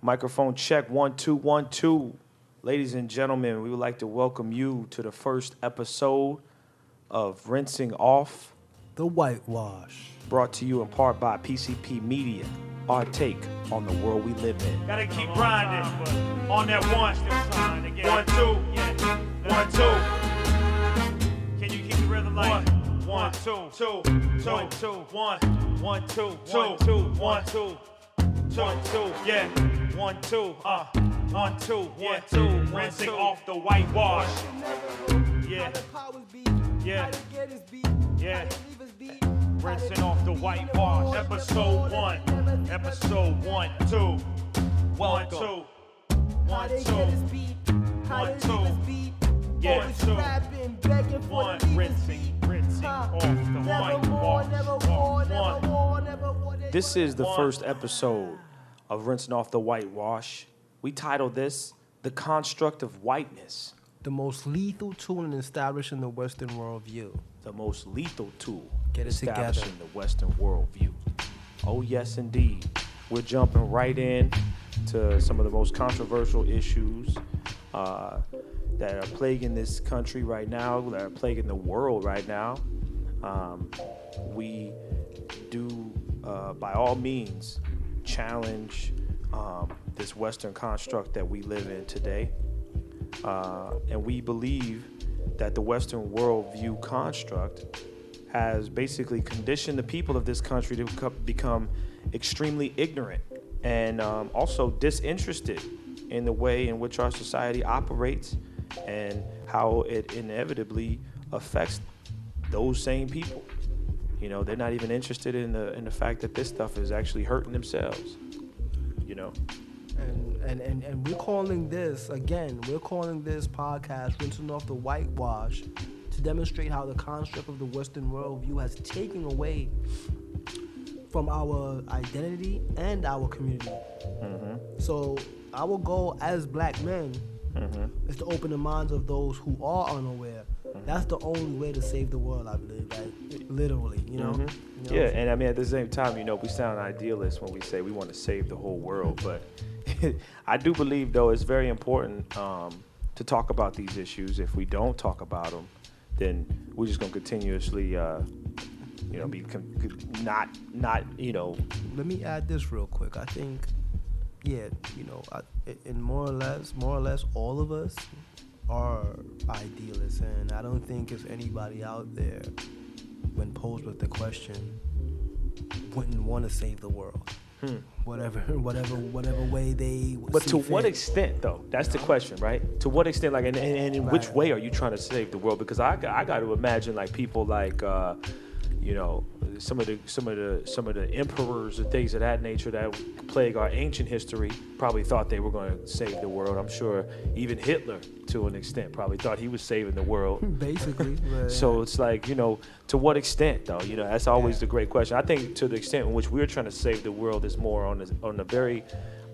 Microphone check one two one two. Ladies and gentlemen, we would like to welcome you to the first episode of Rinsing Off, The whitewash. brought to you in part by PCP Media. Our take on the world we live in. Gotta keep grinding on that one. One, two. One, two. Can you keep the rhythm like one, two, two, two, one, two, one, one, two, two, two, one, two, two, two, yeah, one, two, uh, one, two, one, two, rinsing off the whitewash. Yeah, yeah, yeah. Rinsing off the whitewash. Episode one. Episode one, two. One, two. One, two. One, two. Yeah, two. One, rinsing, rinsing off the whitewash. One. This is the One. first episode of Rinsing Off the Whitewash. We titled this The Construct of Whiteness, The most lethal tool in establishing the Western worldview. the most lethal tool Get it together. establishing the Western worldview. Oh, yes, indeed. We're jumping right in to some of the most controversial issues uh, that are plaguing this country right now, that are plaguing the world right now. Um, we do, uh, by all means, challenge um, this Western construct that we live in today. Uh, and we believe that the Western worldview construct has basically conditioned the people of this country to become extremely ignorant and um, also disinterested in the way in which our society operates and how it inevitably affects those same people. You know, they're not even interested in the in the fact that this stuff is actually hurting themselves. You know. And, and, and, and we're calling this, again, we're calling this podcast Rinsing Off the Whitewash to demonstrate how the construct of the Western worldview has taken away from our identity and our community. Mm-hmm. So, our goal as black men mm-hmm. is to open the minds of those who are unaware. That's the only way to save the world, I believe. Like, literally, you know? You know Yeah, and I mean at the same time, you know, we sound idealist when we say we want to save the whole world, but I do believe though it's very important um, to talk about these issues. If we don't talk about them, then we're just gonna continuously, uh, you know, be not not you know let me add this real quick. I think, yeah, you know, I, and more or less, more or less, all of us are idealists, and I don't think if anybody out there, when posed with the question, wouldn't want to save the world. Whatever, whatever, whatever way they. Hmm. But to what extent, though? That's the question, right? To what extent, like, and, and, and in which way are you trying to save the world? Because I, I got to imagine like people like, uh, you know, some of the some of the some of the emperors and things of that nature that plague our ancient history probably thought they were going to save the world. I'm sure even Hitler, to an extent, probably thought he was saving the world. Basically, So it's like, you know, to what extent though? You know, that's always the great question. I think to the extent in which we're trying to save the world is more on the on the very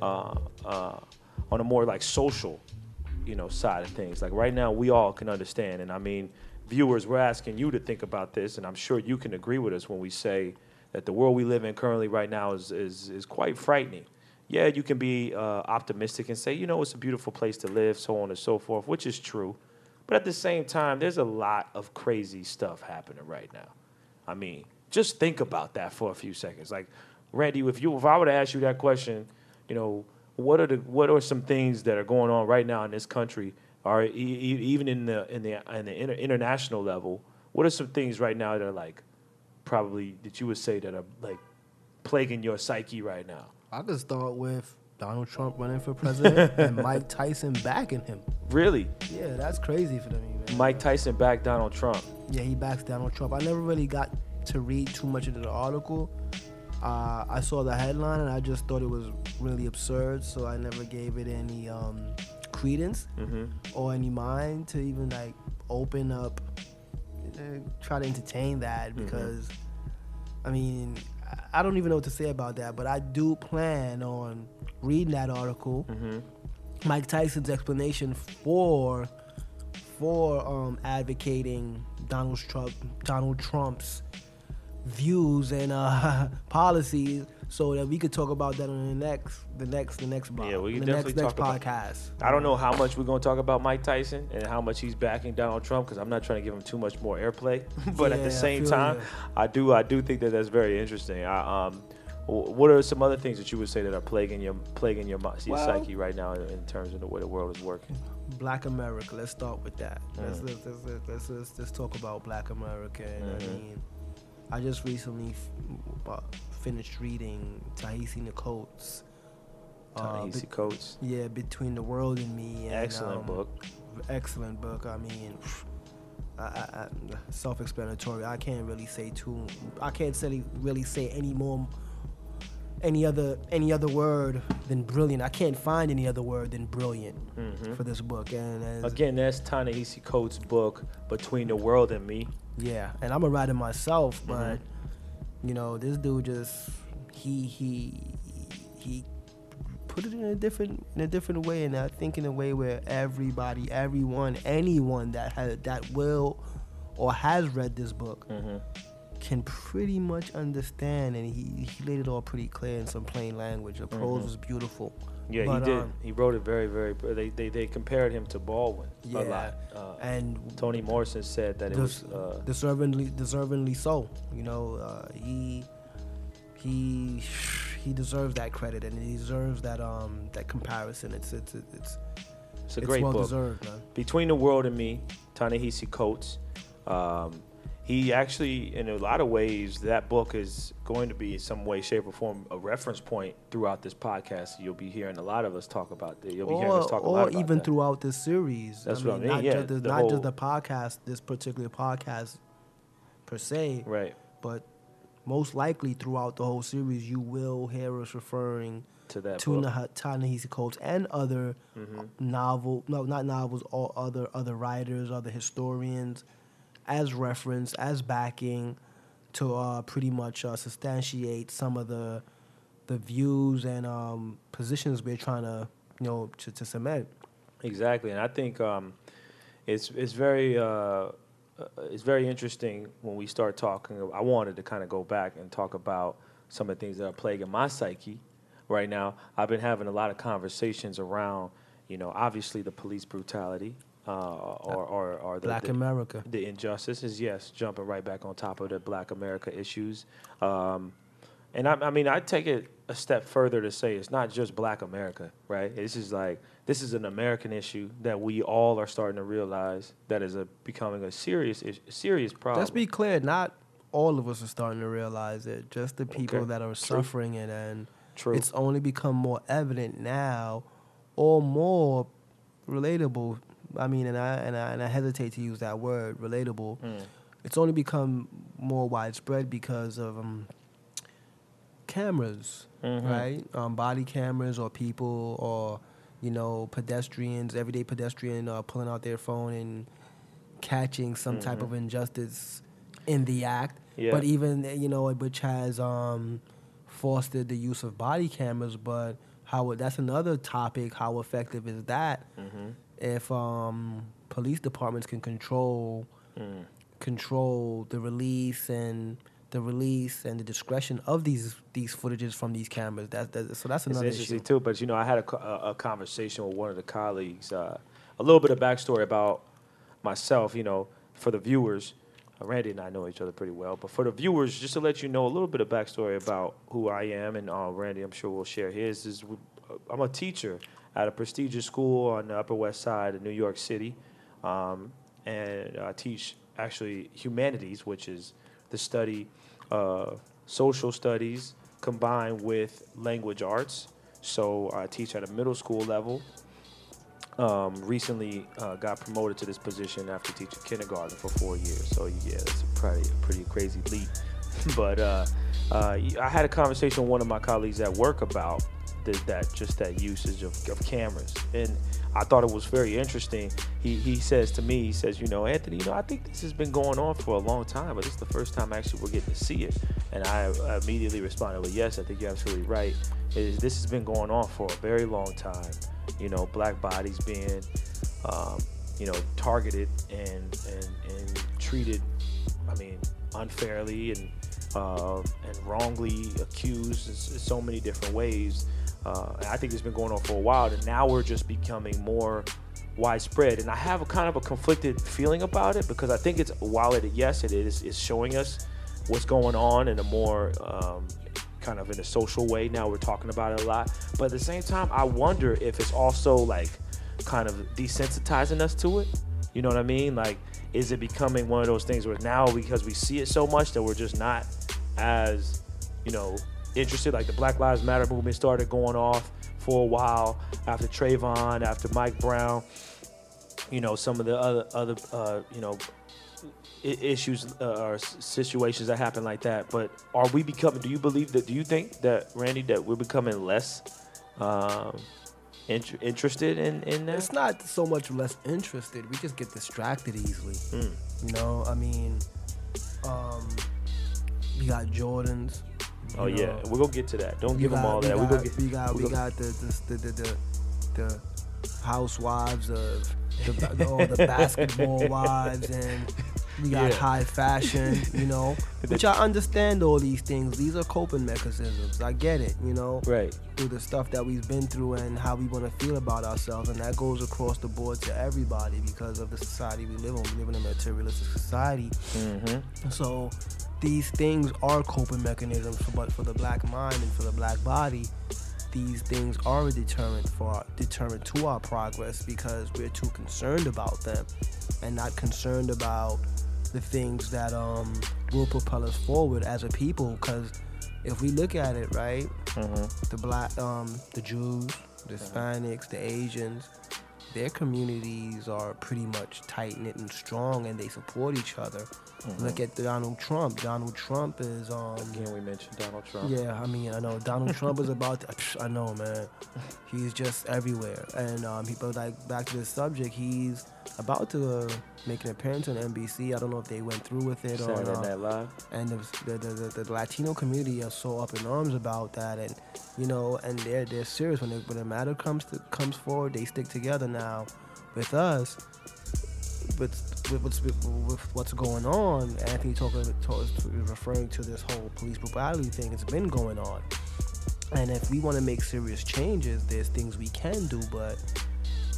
uh, uh, on a more like social, you know, side of things. Like right now we all can understand and I mean, viewers, we're asking you to think about this and I'm sure you can agree with us when we say that the world we live in currently right now is is, is quite frightening. Yeah, you can be uh, optimistic and say, you know, it's a beautiful place to live, so on and so forth, which is true. But at the same time, there's a lot of crazy stuff happening right now. I mean, just think about that for a few seconds. Like, Randy, if you if I were to ask you that question, you know, what are the what are some things that are going on right now in this country, or e- even in the in the in the inter- international level? What are some things right now that are like probably that you would say that are like plaguing your psyche right now? I could start with Donald Trump running for president and Mike Tyson backing him. Really, Yeah, that's crazy for them, man. Mike Tyson backed Donald Trump. Yeah, he backs Donald Trump. I never really got to read too much into the article. Uh, I saw the headline and I just thought it was really absurd, so I never gave it any um, credence Mm-hmm. or any mind to even like open up, uh, try to entertain that because, I mean, I- don't even know what to say about that, but I do plan on reading that article. Mike Tyson's explanation for for um, advocating Donald Trump Donald Trump's views and uh, policies so that we could talk about that on the next, the next, the next blog. Yeah, we can the definitely next, next about- podcast. I don't know how much we're going to talk about Mike Tyson and how much he's backing Donald Trump because I'm not trying to give him too much more airplay. but at Yeah, I the same feel time. I do I do think that that's very interesting. I, um, what are some other things that you would say that are plaguing your plaguing your, your Well- psyche right now in, terms of the way the world is working? Black America. Let's start with that. Let's, Mm. let's, let's, let's, let's, talk about Black America. And I mean, I just recently uh, finished reading Ta-Nehisi Coates. Ta-Nehisi be- Coates, yeah, Between the World and Me. And, excellent um, book. Excellent book. I mean, I, I, I, self-explanatory. I can't really say too. I can't say really say any more. Any other any other word than brilliant. I can't find any other word than brilliant Mhm. for this book. And as, Again, that's Ta-Nehisi Coates' book, Between the World and Me. Yeah, and I'm a writer myself, Mm-hmm. You know, this dude just he he he put it in a different in a different way, and I think in a way where everybody, everyone, anyone that has that will or has read this book hmm can pretty much understand, and he he laid it all pretty clear in some plain language. The prose Mhm. was beautiful. Yeah, But, he did. um, he wrote it very, very. They, they, they compared him to Baldwin a lot. Uh, and Toni Morrison said that it was. Des- Uh, deservingly deservingly so. You know, uh, he he he deserves that credit and he deserves that um that comparison. It's it's it's it's, it's a it's great well book. deserved, man. Between the World and Me, Ta-Nehisi Coates. Um, he actually, in a lot of ways, that book is going to be in some way, shape, or form a reference point throughout this podcast. You'll be hearing a lot of us talk about that. You'll be hearing us talk a or lot about even that. throughout this series. That's I what I mean, mean, Not, yeah, just the, not whole- just the podcast, this particular podcast per se, Right but most likely throughout the whole series, you will hear us referring to that to book. Ta-Nehisi Coates and other Mhm. novel, no, not novels, all other other writers, other historians, as reference, as backing, to uh, pretty much uh, substantiate some of the the views and um, positions we're trying to, you know, to, to cement. Exactly, and I think um, it's it's very uh, uh, it's very interesting when we start talking. I wanted to kind of go back and talk about some of the things that are plaguing my psyche right now. I've been having a lot of conversations around, you know, obviously the police brutality, uh, or, or or the, Black the, America. the injustices. Yes, jumping right back on top of the Black America issues. Um, and I, I mean, I take it a step further to say it's not just Black America, right? This is like this is an American issue that we all are starting to realize that is a becoming a serious serious problem. Let's be clear, not all of us are starting to realize it. Just the people Okay, that are true. suffering it, and true. it's only become more evident now, or more relatable. I mean, and I and I, and I hesitate to use that word, relatable. Mm. It's only become more widespread because of um, cameras, Mhm. right? Um, body cameras, or people, or you know, pedestrians, everyday pedestrian, uh, pulling out their phone and catching some type Mhm. of injustice in the act. Yeah. But even you know, which has um, fostered the use of body cameras, but how that's another topic. How effective is that? Mhm. If um, police departments can control Mm. control the release and the release and the discretion of these these footages from these cameras. That, that so that's another It's interesting issue. too, but you know, I had a, a, a conversation with one of the colleagues. Uh, a little bit of backstory about myself, you know, for the viewers. Uh, Randy and I know each other pretty well, but for the viewers, just to let you know a little bit of backstory about who I am, and uh, Randy, I'm sure will share his. Is uh, I'm a teacher at a prestigious school on the Upper West Side of New York City, um, and I teach actually humanities, which is the study of social studies combined with language arts. So I teach at a middle school level. Um, recently uh, got promoted to this position after teaching kindergarten for four years. So yeah, it's probably a pretty crazy leap. but uh, uh, I had a conversation with one of my colleagues at work about th- that just that usage of, of cameras, and I thought it was very interesting. He he says to me, he says, you know, Anthony, you know, I think this has been going on for a long time, but this is the first time actually we're getting to see it. And I immediately responded with, yes, I think you're absolutely right. Is, this has been going on for a very long time. You know, black bodies being, um, you know, targeted and, and and treated, I mean, unfairly and uh, and wrongly accused in so many different ways. Uh, I think it's been going on for a while, and now we're just becoming more widespread. And I have a kind of a conflicted feeling about it because I think it's while it yes it is is showing us what's going on in a more um, kind of in a social way. Now we're talking about it a lot, but at the same time, I wonder if it's also like kind of desensitizing us to it. You know what I mean? Like, is it becoming one of those things where now because we see it so much that we're just not as, you know, interested? Like the Black Lives Matter movement started going off for a while after Trayvon, after Mike Brown. You know, some of the other other uh, you know issues uh, or situations that happen like that. But are we becoming? Do you believe that? Do you think that Randy that we're becoming less um, int- interested in in that? It's not so much less interested. We just get distracted easily. Mm. You know, I mean, um, we got Jordans. Oh yeah, know, we're gonna get to that. Don't we give them all we that. Got, we get. we got, we we got the the the the, the, housewives of the, the, all the basketball wives and we got Yeah. high fashion, you know. Which I understand all these things. These are coping mechanisms. I get it, you know Right. through the stuff that we've been through and how we want to feel about ourselves and that goes across the board to everybody because of the society we live in we live in a materialistic society Mm-hmm. so these things are coping mechanisms for, but for the black mind and for the black body these things are a deterrent for deterrent to our progress because we're too concerned about them and not concerned about the things that um, will propel us forward as a people because if we look at it right Mm-hmm. the black um the Jews, the Hispanics, the Asians, their communities are pretty much tight knit and strong and they support each other. Look at Donald Trump. Donald Trump is um Again, we mentioned Donald Trump. yeah, I mean, I know Donald Trump is about. To, I know, man. He's just everywhere, and um, he. But like back to the subject, he's about to uh, make an appearance on NBC. I don't know if they went through with it or Saturday not Night Live. and the, the, the, the Latino community are so up in arms about that, and you know, and they're they're serious when it, when the matter comes to comes forward. They stick together now. With us, with with what's with, with what's going on, Anthony talking referring to this whole police brutality thing. It's been going on, and if we want to make serious changes, there's things we can do, but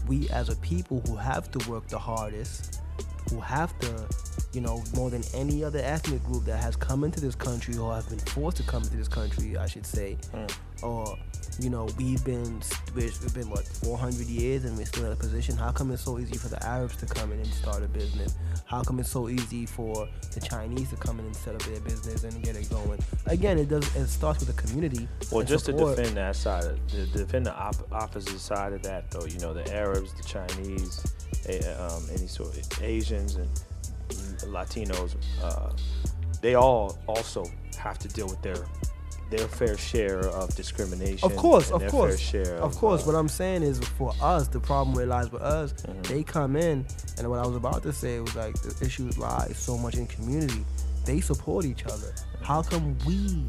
we as a people who have to work the hardest, who have to, you know, more than any other ethnic group that has come into this country or have been forced to come into this country, I should say, mm. Or you know, we've been we've been what 400 years and we're still in a position. How come it's so easy for the Arabs to come in and start a business? How come it's so easy for the Chinese to come in and set up their business and get it going? Again, it does. It starts with the community. Well, just support. to defend that side, of, to defend the op- opposite side of that, though, you know, the Arabs, the Chinese, um, any sort of Asians and Latinos, uh, they all also have to deal with their their fair share of discrimination. Of course, and of their course, fair share of course. uh, what I'm saying is, for us, the problem where lies with us, Mm-hmm. they come in, and what I was about to say was like the issues lie so much in community. They support each other. How come we?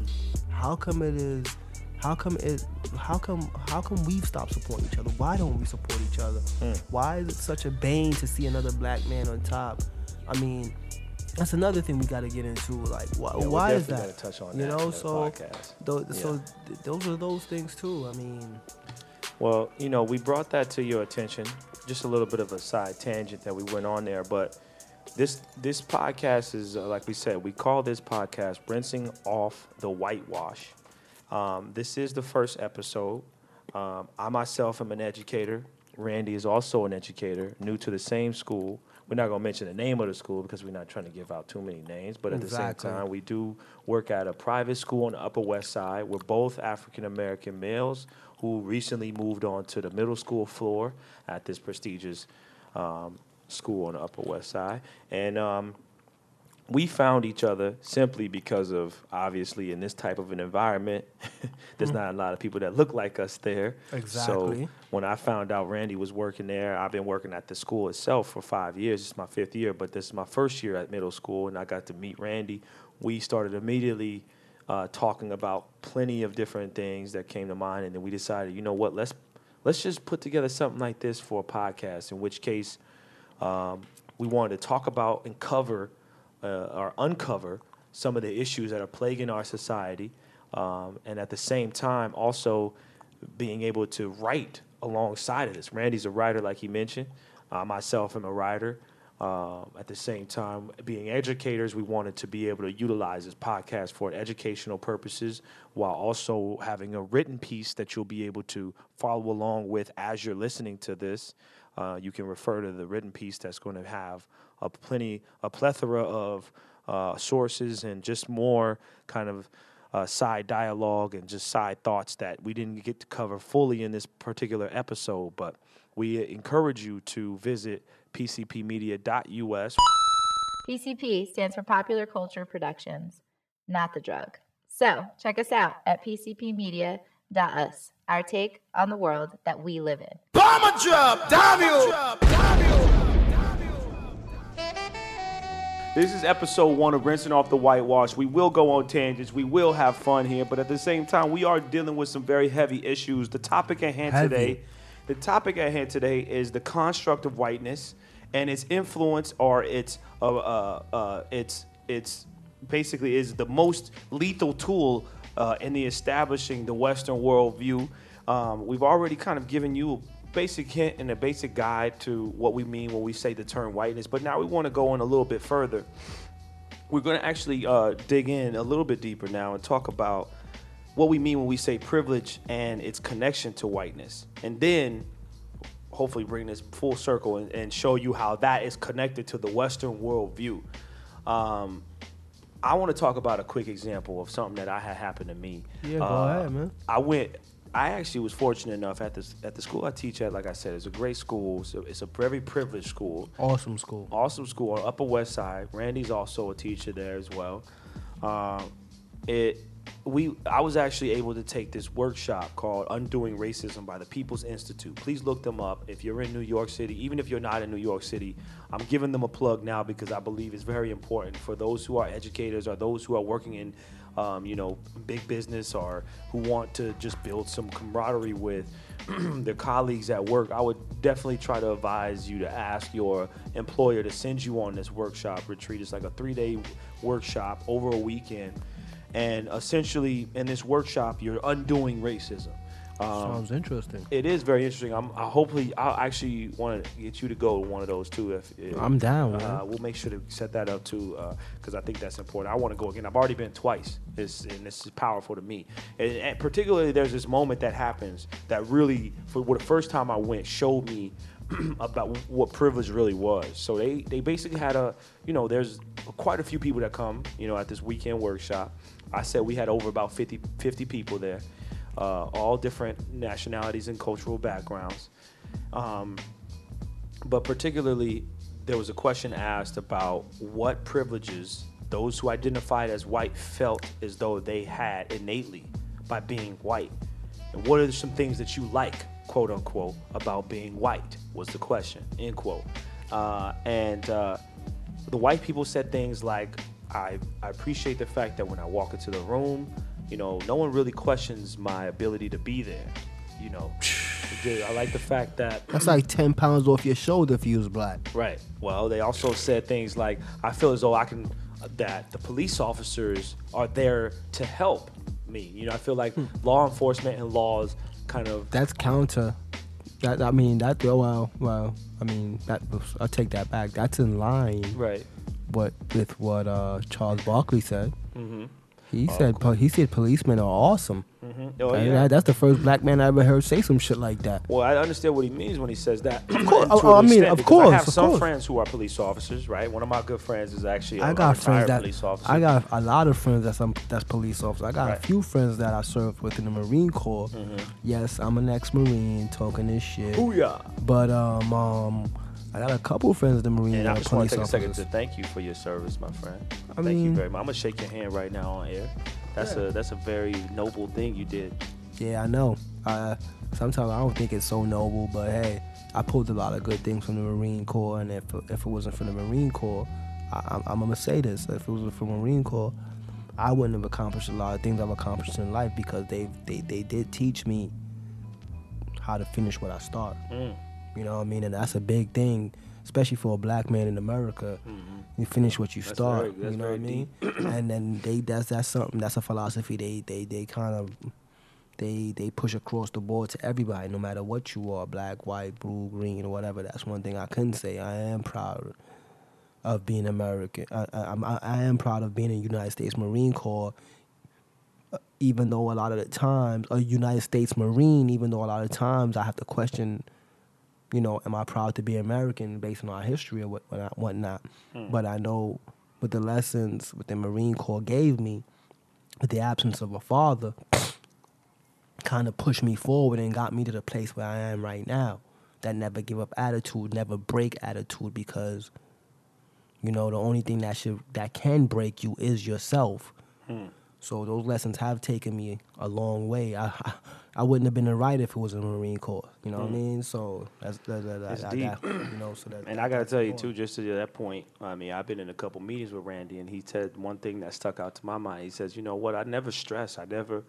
How come it is? How come it? How come? How come we've stopped supporting each other? Why don't we support each other? Hmm. Why is it such a bane to see another black man on top? I mean, that's another thing we got to get into. Like, why, yeah, why is that? touch on you that know, so podcast. tho- Yeah. so th- those are those things too. I mean, Well, you know, we brought that to your attention. Just a little bit of a side tangent that we went on there, but this this podcast is uh, like we said, we call this podcast "Rinsing Off the Whitewash." Um, this is the first episode. Um, I myself am an educator. Randy is also an educator, new to the same school. We're not going to mention the name of the school because we're not trying to give out too many names, but at Exactly. the same time, we do work at a private school on the Upper West Side. We're both African American males who recently moved on to the middle school floor at this prestigious um, school on the Upper West Side. And um, we found each other simply because of obviously in this type of an environment, there's not a lot of people that look like us there. Exactly. So when I found out Randy was working there, I've been working at the school itself for five years. It's my fifth year, but this is my first year at middle school, and I got to meet Randy. We started immediately uh, talking about plenty of different things that came to mind, and then we decided, you know what, let's let's just put together something like this for a podcast. In which case, um, we wanted to talk about and cover uh, or uncover some of the issues that are plaguing our society, um, and at the same time also being able to write alongside of this. Randy's a writer, like he mentioned. Uh, myself am a writer. Um, at the same time, being educators, we wanted to be able to utilize this podcast for educational purposes while also having a written piece that you'll be able to follow along with as you're listening to this. Uh, you can refer to the written piece that's going to have a plenty, a plethora of uh, sources and just more kind of uh, side dialogue and just side thoughts that we didn't get to cover fully in this particular episode. But we encourage you to visit pcpmedia.us. PCP stands for Popular Culture Productions, not the drug. So check us out at pcpmedia.us, our take on the world that we live in. Bomber drop, damn you! This is episode one of Rinsing Off the Whitewash. We will go on tangents. We will have fun here, but at the same time, we are dealing with some very heavy issues. The topic at hand Heavy. today, the topic at hand today is the construct of whiteness and its influence, or its, uh, uh, uh, its, its basically is the most lethal tool uh, in the establishing the Western worldview. Um, we've already kind of given you basic hint and a basic guide to what we mean when we say the term whiteness, but now we want to go in a little bit further. We're going to actually uh, dig in a little bit deeper now and talk about what we mean when we say privilege and its connection to whiteness. And then hopefully bring this full circle and, and show you how that is connected to the Western worldview. Um, I want to talk about a quick example of something that I had happen to me. Yeah, go Uh, ahead, man. I went. I actually was fortunate enough at this at the school I teach at. Like I said, it's a great school. So it's a very privileged school Awesome school. awesome school on Upper West Side. Randy's also a teacher there as well. Um, it we I was actually able to take this workshop called Undoing Racism by the People's Institute. Please look them up if you're in New York City. Even if you're not in New York City, I'm giving them a plug now because I believe it's very important for those who are educators or those who are working in um, you know, big business or who want to just build some camaraderie with their colleagues at work, I would definitely try to advise you to ask your employer to send you on this workshop retreat. It's like a three day workshop over a weekend. And essentially, in this workshop, you're undoing racism. Um, Sounds interesting. it is very interesting. I'm I hopefully I'll actually want to get you to go to one of those too. If, if I'm down. Uh, we'll make sure to set that up too because I think that's important. I want to go again. I've already been twice. It's, and this is powerful to me. And, and particularly, there's this moment that happens that really, for the first time I went, showed me about what privilege really was. So they they basically had a you know there's quite a few people that come you know at this weekend workshop. I said we had over about 50, 50 people there uh, all different nationalities and cultural backgrounds. Um, but particularly, there was a question asked about what privileges those who identified as white felt as though they had innately by being white. And what are some things that you like, quote unquote, about being white? Was the question, end quote. Uh, and uh, the white people said things like, I, I appreciate the fact that when I walk into the room, you know, no one really questions my ability to be there. You know, I like the fact that That's like ten pounds off your shoulder if you was black. Right. Well, they also said things like, I feel as though I can, that the police officers are there to help me. You know, I feel like law enforcement and laws kind of, That's counter. That I mean that oh, well well I mean that I'll take that back. That's in line right. what with what uh, Charles Barkley said. Mm-hmm. He said po- he said policemen are awesome. Oh, And yeah. that- that's the first black man I ever heard say some shit like that. Well, I understand what he means when he says that. Of course. Oh, I mean, of course, I have of some course. friends who are police officers, right? One of my good friends is actually a, I got retired friends that police officer. I got a lot of friends that's um, that's police officers. I got Right. a few friends that I served with in the Marine Corps. Yes, I'm an ex-Marine talking this shit. Booyah. But um, um, I got a couple friends in the Marine And I just want to take a second to thank you for your service, my friend. I thank you mean- very much. I'm gonna shake your hand right now on air. That's a that's a very noble thing you did. Yeah, I know. Uh, sometimes I don't think it's so noble, but hey, I pulled a lot of good things from the Marine Corps, and if if it wasn't for the Marine Corps, I, I'm, I'm gonna say this: if it wasn't for Marine Corps, I wouldn't have accomplished a lot of things I've accomplished in life because they they they did teach me how to finish what I start. Mm. You know what I mean? And that's a big thing, especially for a black man in America. Mm-hmm. You finish what you That's start. very- you know what I mean? and then they that's that's something that's a philosophy they they they kind of they they push across the board to everybody, no matter what you are, black, white, blue, green, whatever. That's one thing I couldn't say. I am proud of being American. I, I, I, I am proud of being a United States Marine Corps, even though a lot of the times, a United States Marine, even though a lot of times I have to question, you know, am I proud to be American based on our history or what, what whatnot. Hmm. But I know with the lessons what the Marine Corps gave me, with the absence of a father, kind of pushed me forward and got me to the place where I am right now. That never give up attitude, never break attitude because you know, the only thing that should that can break you is yourself. Hmm. So those lessons have taken me a long way. I I wouldn't have been a writer if it was a Marine Corps. You know what I mm. mean? So that's that, that, that, It's that- deep. you know. So that And I got to tell you too, just to that point. I mean, I've been in a couple meetings with Randy, and he said one thing that stuck out to my mind. He says, "You know what? I never stress. I never,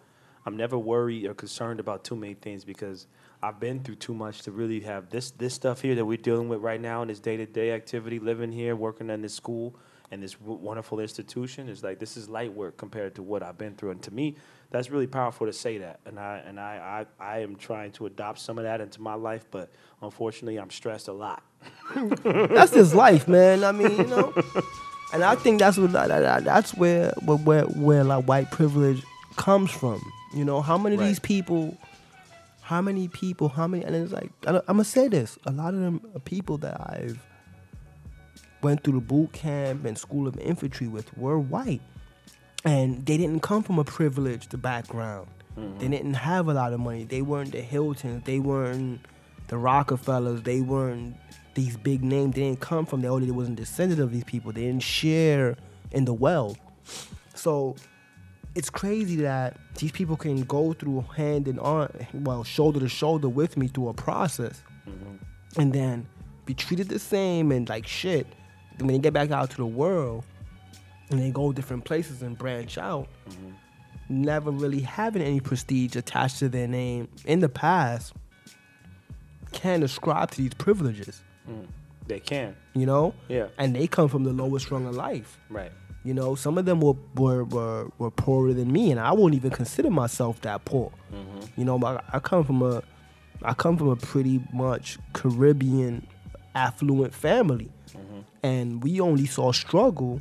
I'm never worried or concerned about too many things because I've been through too much to really have this this stuff here that we're dealing with right now in this day to day activity, living here, working in this school and this w- wonderful institution. Is like this is light work compared to what I've been through, and to me, that's really powerful to say that. And I and I I, I am trying to adopt some of that into my life, but unfortunately, I'm stressed a lot. that's his life, man. I mean, you know. And I think that's what that- that- that's where where where, like white privilege comes from. You know, how many of these people, how many people, how many, and it's like I'm gonna say this: a lot of them are people that I've went through the boot camp and school of infantry with were white, and they didn't come from a privileged background. Mm-hmm. They didn't have a lot of money. They weren't the Hiltons. They weren't the Rockefellers. They weren't these big names. They didn't come from there. They wasn't descended of these people. They didn't share in the wealth. So it's crazy that these people can go through hand in arm, well, shoulder to shoulder with me through a process, mm-hmm. and then be treated the same and like shit. When they get back out to the world and they go different places and branch out, mm-hmm. never really having any prestige attached to their name in the past, can ascribe to these privileges. Mm. They can, You know, yeah, and they come from the lowest rung of life. right. You know, some of them were, were, were, were poorer than me, and I wouldn't even consider myself that poor. Mm-hmm. You know, I, I come from a, I come from a pretty much Caribbean, affluent family, and we only saw struggle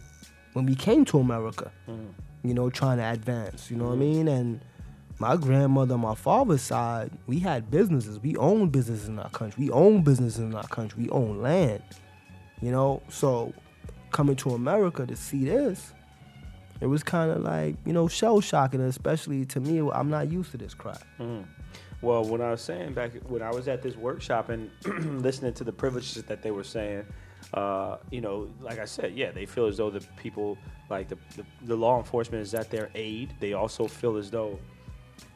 when we came to America. Mm. You know, trying to advance. You know what I mm. mean? And my grandmother, my father's side, we had businesses. We owned businesses in our country. We own businesses in our country. We own land. You know, so coming to America to see this, it was kind of like you know shell shocking, especially to me. I'm not used to this crap. Mm. Well, when I was saying back when I was at this workshop and listening to the privileges that they were saying, uh, you know, like I said, yeah, they feel as though the people, like the, the, the law enforcement is at their aid. They also feel as though,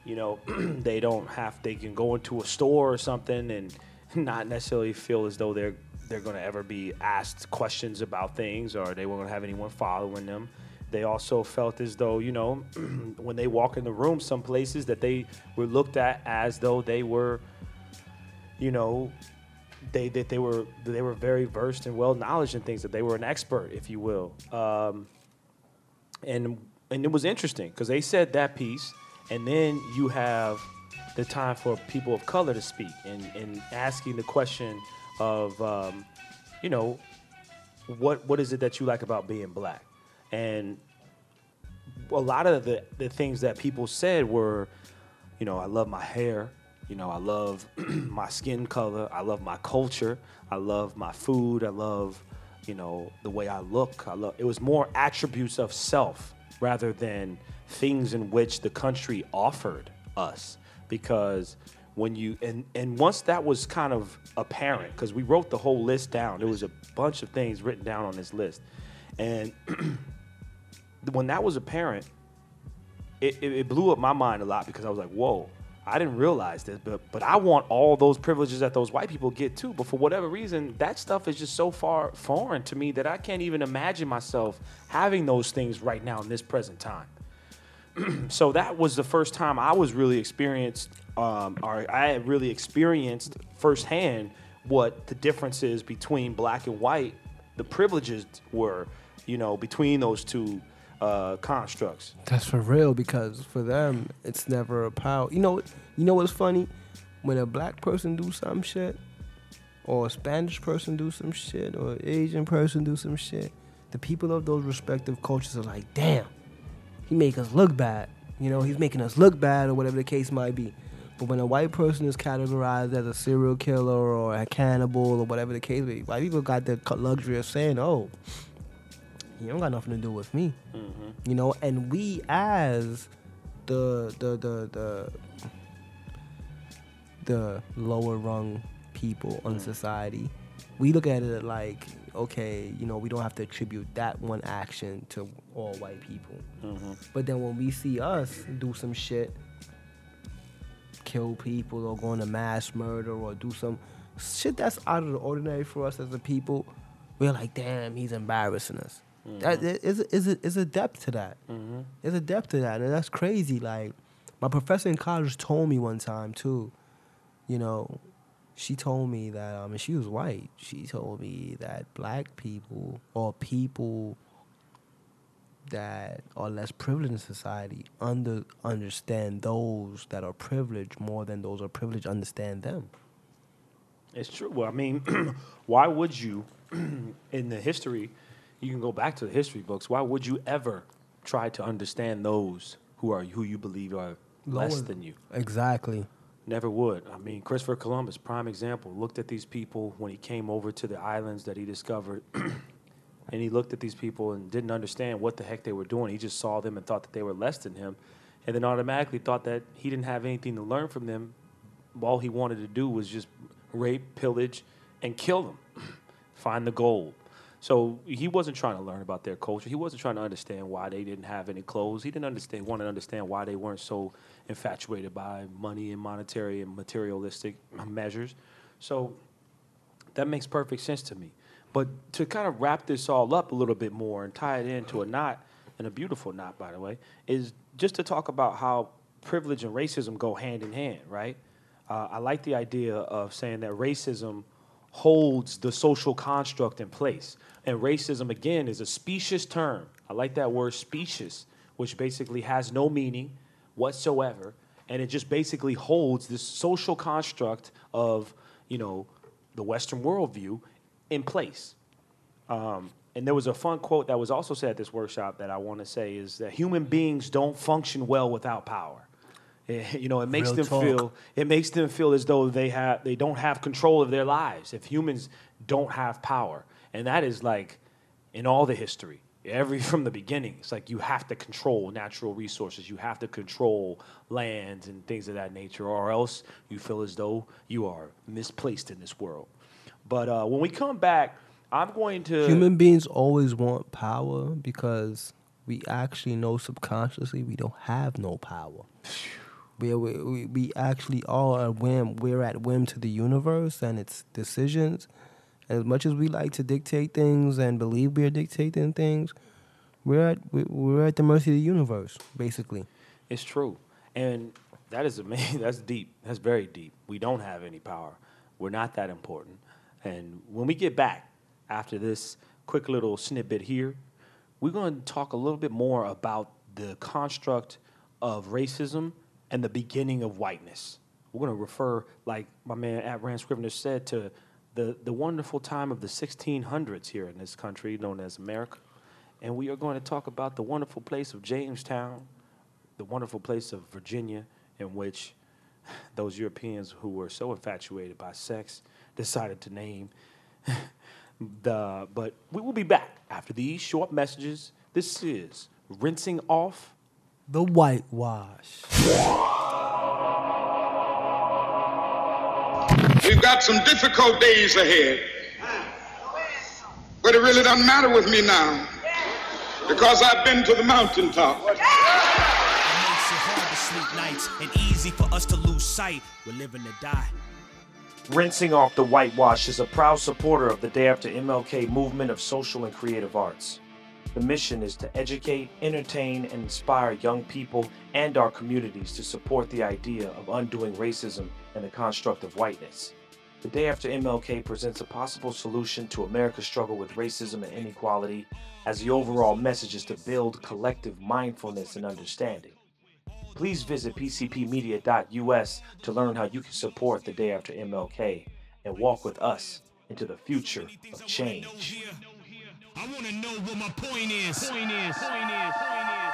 you know, they don't have, they can go into a store or something and not necessarily feel as though they're they're going to ever be asked questions about things or they won't going to have anyone following them. They also felt as though, you know, when they walk in the room, some places that they were looked at as though they were, you know, they that they were they were very versed and well knowledge in things that they were an expert, if you will. Um, and and it was interesting because they said that piece, and then you have the time for people of color to speak and, and asking the question of, um, you know, what what is it that you like about being black? And a lot of the, the things that people said were, you know, I love my hair, you know, I love my skin color, I love my culture, I love my food, I love, you know, the way I look. I love it was more attributes of self rather than things in which the country offered us. Because when you and and once that was kind of apparent, because we wrote the whole list down, there was a bunch of things written down on this list. And when that was apparent, it, it, it blew up my mind a lot because I was like, whoa, I didn't realize this, but but I want all those privileges that those white people get too. But for whatever reason, that stuff is just so far foreign to me that I can't even imagine myself having those things right now in this present time. so that was the first time I was really experienced, um, or I had really experienced firsthand what the differences between black and white, the privileges were, you know, between those two uh, constructs. That's for real because for them it's never a power. You know, you know what's funny? When a black person do some shit, or a Spanish person do some shit, or an Asian person do some shit, the people of those respective cultures are like, damn, he make us look bad. You know, he's making us look bad, or whatever the case might be. But when a white person is categorized as a serial killer or a cannibal or whatever the case may be, white people got the luxury of saying, "Oh, you don't got nothing to do with me," mm-hmm. you know. And we, as the the the the the lower rung people in mm. society, we look at it like, okay, you know, we don't have to attribute that one action to all white people. Mm-hmm. But then when we see us do some shit, kill people or go into mass murder or do some shit that's out of the ordinary for us as a people, we're like, damn, he's embarrassing us. That is is a, is a depth to that. There's a depth to that, and that's crazy. Like my professor in college told me one time too. You know, she told me that um, and she was white. She told me that black people or people that are less privileged in society under understand those that are privileged more than those are privileged understand them. It's true. Well, I mean, why would you, in the history, you can go back to the history books. Why would you ever try to understand those who are who you believe are less than you? Exactly. Never would. I mean, Christopher Columbus, prime example, looked at these people when he came over to the islands that he discovered, and he looked at these people and didn't understand what the heck they were doing. He just saw them and thought that they were less than him, and then automatically thought that he didn't have anything to learn from them. All he wanted to do was just rape, pillage, and kill them, find the gold. So he wasn't trying to learn about their culture. He wasn't trying to understand why they didn't have any clothes. He didn't understand want to understand why they weren't so infatuated by money and monetary and materialistic measures. So that makes perfect sense to me. But to kind of wrap this all up a little bit more and tie it into a knot, and a beautiful knot, by the way, is just to talk about how privilege and racism go hand in hand, right? Uh, I like the idea of saying that racism holds the social construct in place. And racism, again, is a specious term. I like that word specious, which basically has no meaning whatsoever. And it just basically holds this social construct of, you know, the Western worldview in place. Um, and there was a fun quote that was also said at this workshop that I want to say is that human beings don't function well without power. You know, it makes Real them talk. feel it makes them feel as though they have they don't have control of their lives if humans don't have power. And that is like in all the history. Every from the beginning, it's like you have to control natural resources. You have to control lands and things of that nature, or else you feel as though you are misplaced in this world. But uh, when we come back, I'm going to Human beings always want power because we actually know subconsciously we don't have no power. We, we, we- actually all are whim. We're at whim to the universe and its decisions. As much as we like to dictate things and believe we are dictating things, we're at we- we're at the mercy of the universe, basically. It's true. And that is amazing. That's deep. That's very deep. We don't have any power. We're not that important. And when we get back after this quick little snippet here, we're going to talk a little bit more about the construct of racism and the beginning of whiteness. We're going to refer, like my man at Ranscrivner said, to the, the wonderful time of the 1600s here in this country known as America. And we are going to talk about the wonderful place of Jamestown, the wonderful place of Virginia, in which those Europeans who were so infatuated by sex decided to name the. But we will be back after these short messages. This is rinsing off. The whitewash. We've got some difficult days ahead. But it really doesn't matter with me now because I've been to the mountaintop. It makes it hard to sleep nights and easy for us to lose sight. We're living to die. Rinsing Off the Whitewash is a proud supporter of the Day After MLK movement of social and creative arts. The mission is to educate, entertain, and inspire young people and our communities to support the idea of undoing racism and the construct of whiteness. The Day After MLK presents a possible solution to America's struggle with racism and inequality, as the overall message is to build collective mindfulness and understanding. Please visit pcpmedia.us to learn how you can support the Day After MLK and walk with us into the future of change. I wanna know what my point is. Point is. Point is. Point is.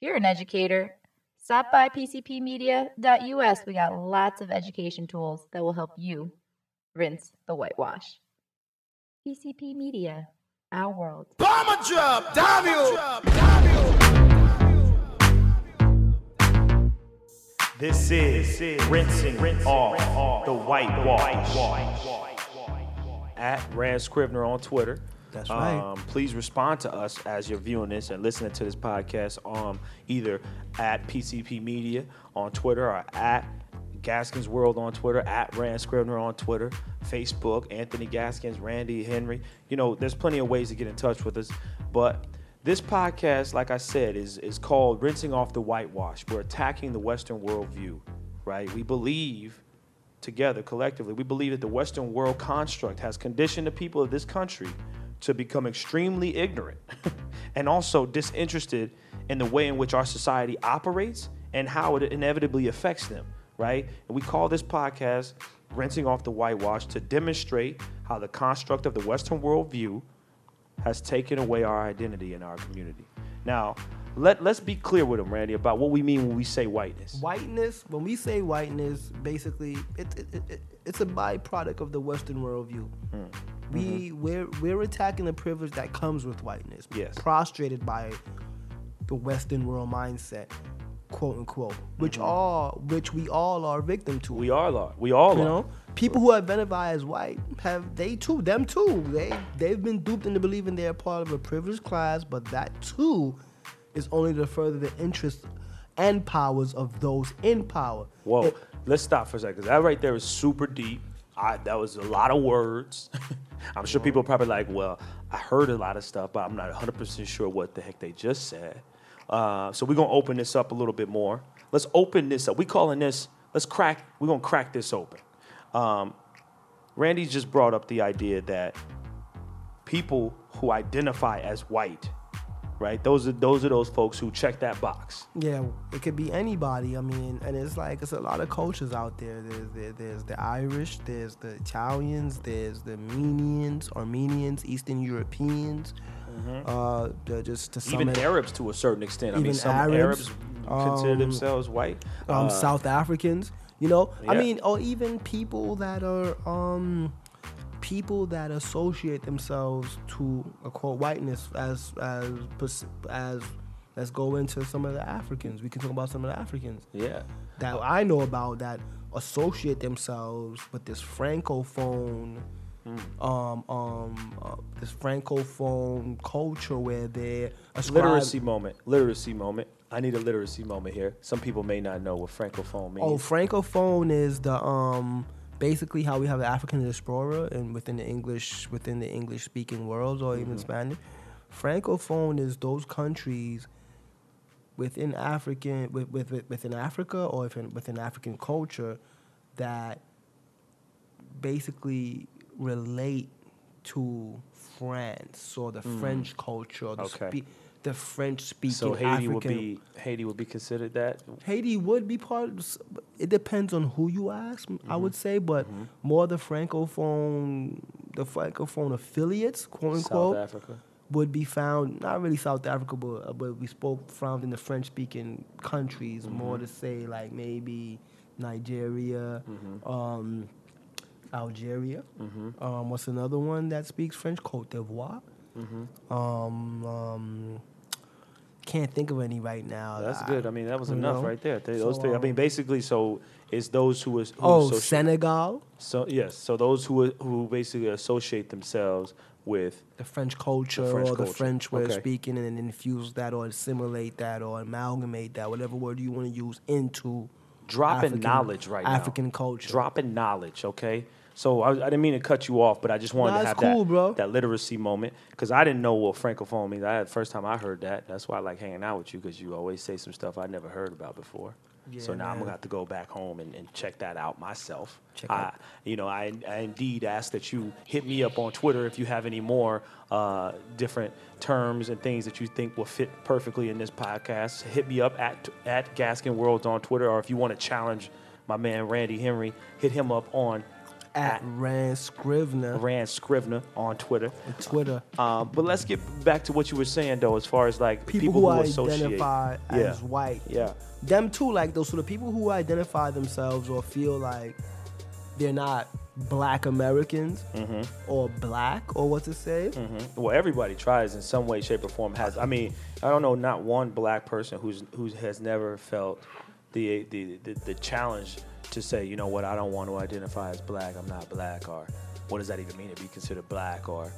If you're an educator, stop by pcpmedia.us. We got lots of education tools that will help you rinse the whitewash. PCP Media, our world. Bomber drop, damn you! This is rinsing off the whitewash. At Ranscrivner on Twitter. That's right. Um, please respond to us as you're viewing this and listening to this podcast um, either at PCP Media on Twitter or at Gaskinsworld on Twitter, at Ranscrivner on Twitter, Facebook, Anthony Gaskins, Randy Henry. You know, there's plenty of ways to get in touch with us. But this podcast, like I said, is is called Rinsing Off the Whitewash. We're attacking the Western worldview, right? We believe together collectively, we believe that the Western world construct has conditioned the people of this country to become extremely ignorant and also disinterested in the way in which our society operates and how it inevitably affects them, right? And we call this podcast Rinsing Off the Whitewash to demonstrate how the construct of the Western worldview has taken away our identity in our community. Now, let, let's be clear with them, Randy, about what we mean when we say whiteness. Whiteness, when we say whiteness, basically, it, it, it, it- it's a byproduct of the Western worldview. Hmm. We we're we're attacking the privilege that comes with whiteness. Yes. Prostrated by the Western world mindset, quote unquote, which all which we all are victim to. Mm-hmm. We all are. We all You are. know, people who identify as white have they too, them too. They they've been duped into believing they're part of a privileged class, but that too is only to further the interests and powers of those in power. Whoa, It- let's stop for a second. That right there is super deep. I, that was a lot of words. I'm sure people are probably like, well, I heard a lot of stuff, but I'm not 100% sure what the heck they just said. Uh, so we're to open this up a little bit more. Let's open this up. we calling this, let's crack, we're to crack this open. Um, Randy just brought up the idea that people who identify as white, right? Those are those are those folks who check that box. Yeah, it could be anybody. I mean, and it's like it's a lot of cultures out there. There's there, there's the Irish, there's the Italians, there's the Armenians, Armenians, Eastern Europeans. Uh, they're just to Mm-hmm. Even of- Arabs to a certain extent. I mean, Even some Arabs, Arabs, consider um, themselves white. um, Uh, South Africans. You know, I mean, or even people that are um, people that associate themselves to a quote whiteness as as as let's go into some of the Africans. We can talk about some of the Africans yeah. that I know about that associate themselves with this francophone, um, um, uh, this francophone culture where they're ascribed- Literacy moment. Literacy moment. I need a literacy moment here. Some people may not know what francophone means. Oh, francophone is the um basically how we have the African diaspora and within the English within the English speaking world or even Spanish. Francophone is those countries within African with, with, with- within Africa or within, within African culture that basically relate to France or the French culture the, Okay. spe- the French speaking so Haiti African would be Haiti would be considered that. Haiti would be part. Of, it depends on who you ask. I Mm-hmm. would say, but more the francophone, the francophone affiliates, quote South unquote, Africa. would be found. Not really South Africa, but uh, but we spoke found in the French-speaking countries. More Mm-hmm. to say like maybe Nigeria, um, Algeria. Mm-hmm. Um, what's another one that speaks French? Cote d'Ivoire. Mm-hmm. Um, um, can't think of any right now. That's I- good. I mean, that was enough know? right there. Th- Those So, three. I mean, um, basically, so it's those who is who Oh, associate- Senegal, So yes, so those who who basically associate themselves with the French culture French or the culture. French way Okay. of speaking, and infuse that or assimilate that or amalgamate that, whatever word you want to use, into dropping African- knowledge right now. African culture. Dropping knowledge, okay? So I, I didn't mean to cut you off, but I just wanted Nah, to have cool, that bro. that literacy moment because I didn't know what francophone means. I had first time I heard that. That's why I like hanging out with you because you always say some stuff I never heard about before. so Yeah, now I'm man. gonna have to go back home and, and check that out myself. Check I, out- you know, I, I indeed ask that you hit me up on Twitter if you have any more uh, different terms and things that you think will fit perfectly in this podcast. Hit me up at at Gaskin Worlds on Twitter, or if you want to challenge my man Randy Henry, hit him up on At Ranscrivner Rand Scrivener on Twitter. on Twitter. Um, but let's get back to what you were saying though, as far as like People, people, who, associate. identify Yeah. as white. Yeah. Them too, like those. So the people who identify themselves or feel like they're not black Americans Mm-hmm. or black or what to say. Well, everybody tries in some way, shape, or form. Has I mean, I don't know not one black person who's who has never felt the the, the the challenge to say, you know what, I don't want to identify as black. I'm not black, or what does that even mean to be considered black, or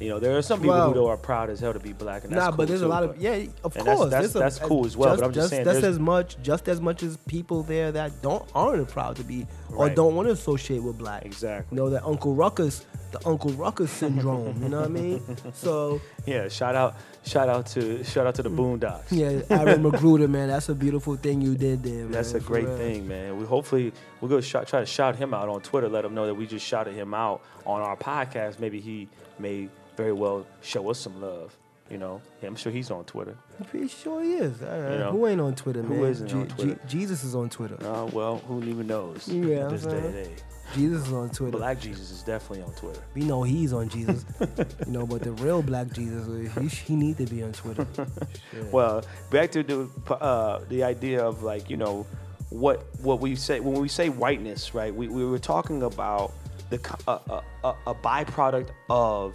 you know, there are some people Well- who are proud as hell to be black, and that's nah, cool but there's too, a lot of yeah, of and that's- course. that's- a- cool as well, but I'm just saying that's as much, just as much as people there that don't aren't proud to be or Right. don't want to associate with black. Exactly. You know that Uncle Ruckus, the Uncle Ruckus syndrome. you know what I mean? So Yeah, shout out, shout out to shout out to the Boondocks. yeah, Aaron McGruder, man, that's a beautiful thing you did there. Man, That's a great real. thing, man. We hopefully we're gonna shout, try to shout him out on Twitter. Let him know that we just shouted him out on our podcast. Maybe he may very well show us some love. You know, yeah, I'm sure he's on Twitter. I'm pretty sure he is. Right. You know, who ain't on Twitter, man? isn't on Twitter? Jesus is on Twitter. Uh, well, who even knows? Yeah, this day and age. Jesus is on Twitter. Black Jesus is definitely on Twitter. We know he's on Jesus, you know, but the real Black Jesus, uh, he, he need to be on Twitter. Shit. Well, back to the uh, the idea of like you know what what we say when we say whiteness, right? We, we were talking about the uh, uh, uh, a byproduct of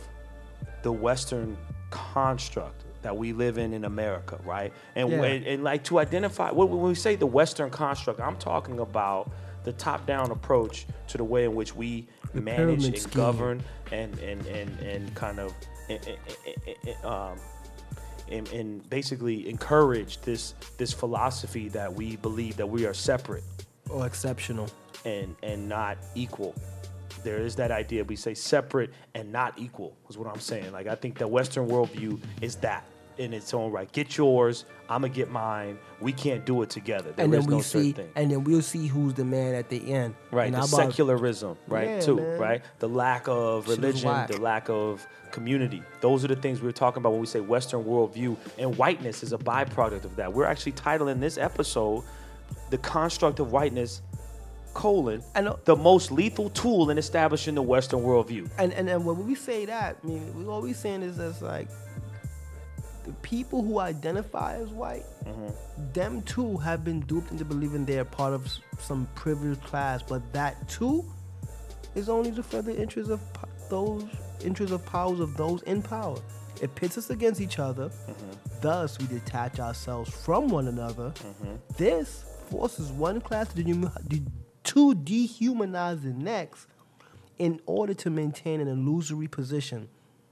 the Western construct that we live in in America, right? And Yeah. when, and like to identify when when we say the Western construct, I'm talking about the top-down approach to the way in which we The manage and scheme. govern and and and and kind of eh, eh, eh, eh, eh, um, and, and basically encourage this this philosophy that we believe that we are separate or exceptional. and and not equal. There is that idea we say separate and not equal is what I'm saying. Like I think the Western worldview is that in its own right. Get yours, I'm gonna get mine. We can't do it together. There and is then we no see, and then we'll see who's the man at the end. Right, And the about- secularism, right, Yeah, too, man. right? The lack of religion, the lack of community. Those are the things we're talking about when we say Western worldview. And whiteness is a byproduct of that. We're actually titling this episode The Construct of Whiteness, colon, I know- the most lethal tool in establishing the Western worldview. And, and and when we say that, I mean, we always saying is just like the people who identify as white, Mm-hmm. them too have been duped into believing they're part of some privileged class, but that too is only to further interests of po- those interests of powers of those in power. It pits us against each other. Mm-hmm. Thus, we detach ourselves from one another. This forces one class to, to dehumanize the next in order to maintain an illusory position.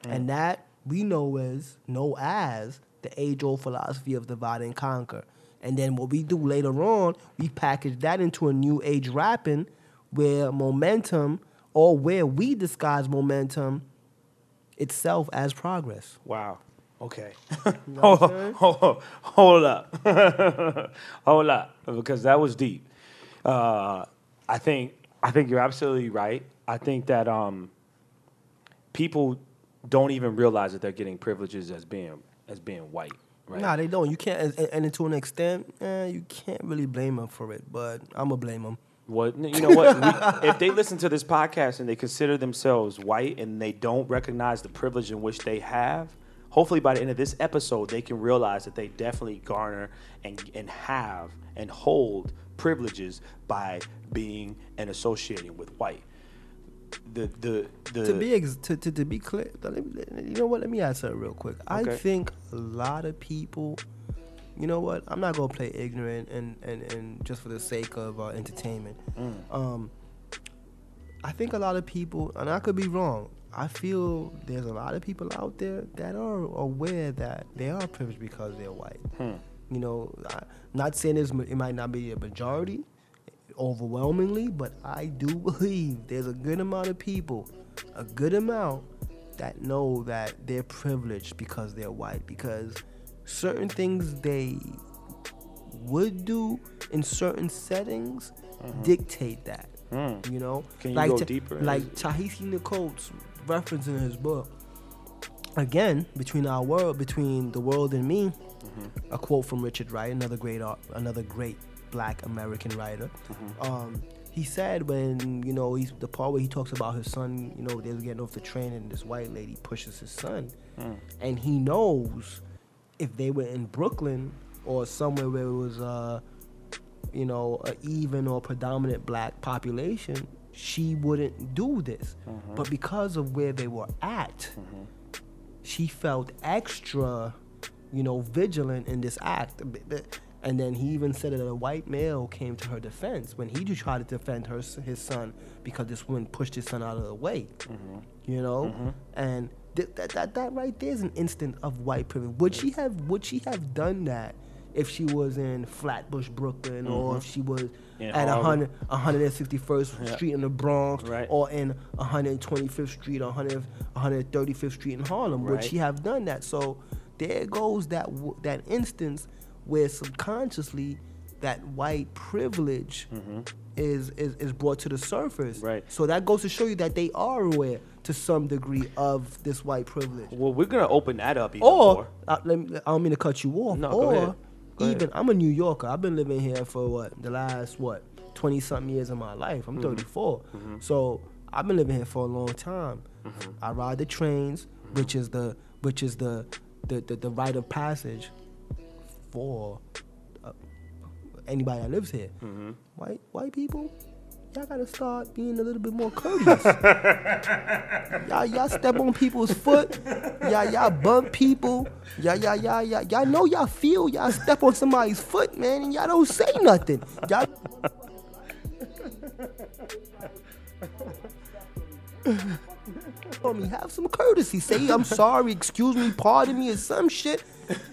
And that we know as know as the age-old philosophy of divide and conquer. And then what we do later on, we package that into a new age wrapping where momentum or where we disguise momentum itself as progress. Wow. Okay. know hold, what I'm saying? hold, hold up. hold up. Because that was deep. Uh, I think I think you're absolutely right. I think that um, people don't even realize that they're getting privileges as being as being white. Right. Nah, they don't. You can't, and, and to an extent, eh, you can't really blame them for it. But I'm gonna blame them. What you know? What we, if they listen to this podcast and they consider themselves white and they don't recognize the privilege in which they have? Hopefully, by the end of this episode, they can realize that they definitely garner and and have and hold privileges by being and associating with white. The the the to be ex- to, to, to be clear, you know what? Let me add something real quick. I think a lot of people, you know what? I'm not gonna play ignorant and and, and just for the sake of uh, entertainment. Mm. Um, I think a lot of people, and I could be wrong. I feel there's a lot of people out there that are aware that they are privileged because they're white. Hmm. You know, I, not saying it's, it might not be a majority, overwhelmingly, but I do believe there's a good amount of people, a good amount that know that they're privileged because they're white because certain things they would do in certain settings mm-hmm. dictate that. Mm. You know, Can you like go Ta- deeper? Like Ta-Nehisi Coates's reference in his book. Again, between our world, between the world and me, a quote from Richard Wright, another great art, another great Black American writer. Um, he said when you know he's the part where he talks about his son, you know, they're getting off the train and this white lady pushes his son, and he knows if they were in Brooklyn or somewhere where it was, uh, you know, a even or predominant black population, she wouldn't do this. But because of where they were at, she felt extra, you know, vigilant in this act. And then he even said that a white male came to her defense when he tried to defend her his son because this woman pushed his son out of the way. Mm-hmm. You know, mm-hmm. and th- that that that right there is an instant of white privilege. Would she have Would she have done that? If she was in Flatbush, Brooklyn, or mm-hmm. if she was In at Harlem. 100, 161st Street in the Bronx, Right. or in 125th Street or 100, 135th Street in Harlem. Would she have done that? So there goes that w- that instance where subconsciously that white privilege is, is is brought to the surface. Mm-hmm. Right. So that goes to show you that they are aware to some degree of this white privilege. Well, we're gonna open that up even Or more. uh, let me, I don't mean to cut you off. No, go ahead. Go even ahead. I'm a New Yorker. I've been living here for what the last what twenty something years of my life. Mm-hmm. I'm 34, so I've been living here for a long time. Mm-hmm. I ride the trains, which is the which is the the, the, the rite of passage for uh, anybody that lives here. Mm-hmm. White white people. Y'all gotta start being a little bit more courteous. y'all, y'all step on people's foot. Y'all, y'all bump people. Y'all, y'all, y'all, y'all, y'all know y'all feel y'all step on somebody's foot, man, and y'all don't say nothing. Y'all. Me, have some courtesy. Say I'm sorry, excuse me, pardon me, or some shit.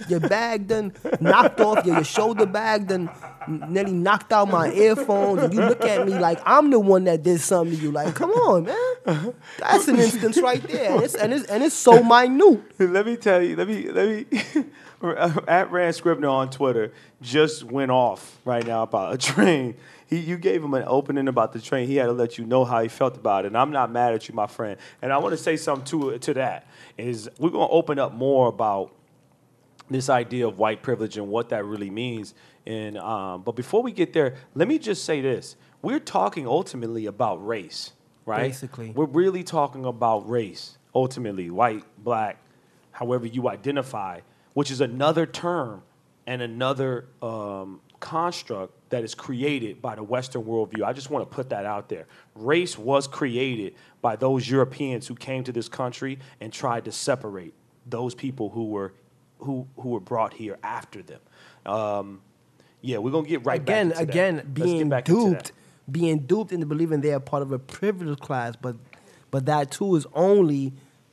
Your bag done knocked off. Your, your shoulder bag done nearly knocked out my earphones. And you look at me like I'm the one that did something to you. Like, come on, man. That's an instance right there, and it's and it's, and it's so minute. let me tell you. Let me let me. At Ranscrivner on Twitter just went off right now about a train. He, you gave him an opening about the train. He had to let you know how he felt about it. And I'm not mad at you, my friend. And I want to say something to to that is we're gonna open up more about this idea of white privilege and what that really means. And um, but before we get there, let me just say this: we're talking ultimately about race, right? Basically. we're really talking about race ultimately, white, black, however you identify, which is another term and another um, construct that is created by the Western worldview. I just want to put that out there. Race was created by those Europeans who came to this country and tried to separate those people who were who who were brought here after them. Um, yeah, we're gonna get right again, back again, that. Being duped, being duped into believing they are part of a privileged class, but but that too is only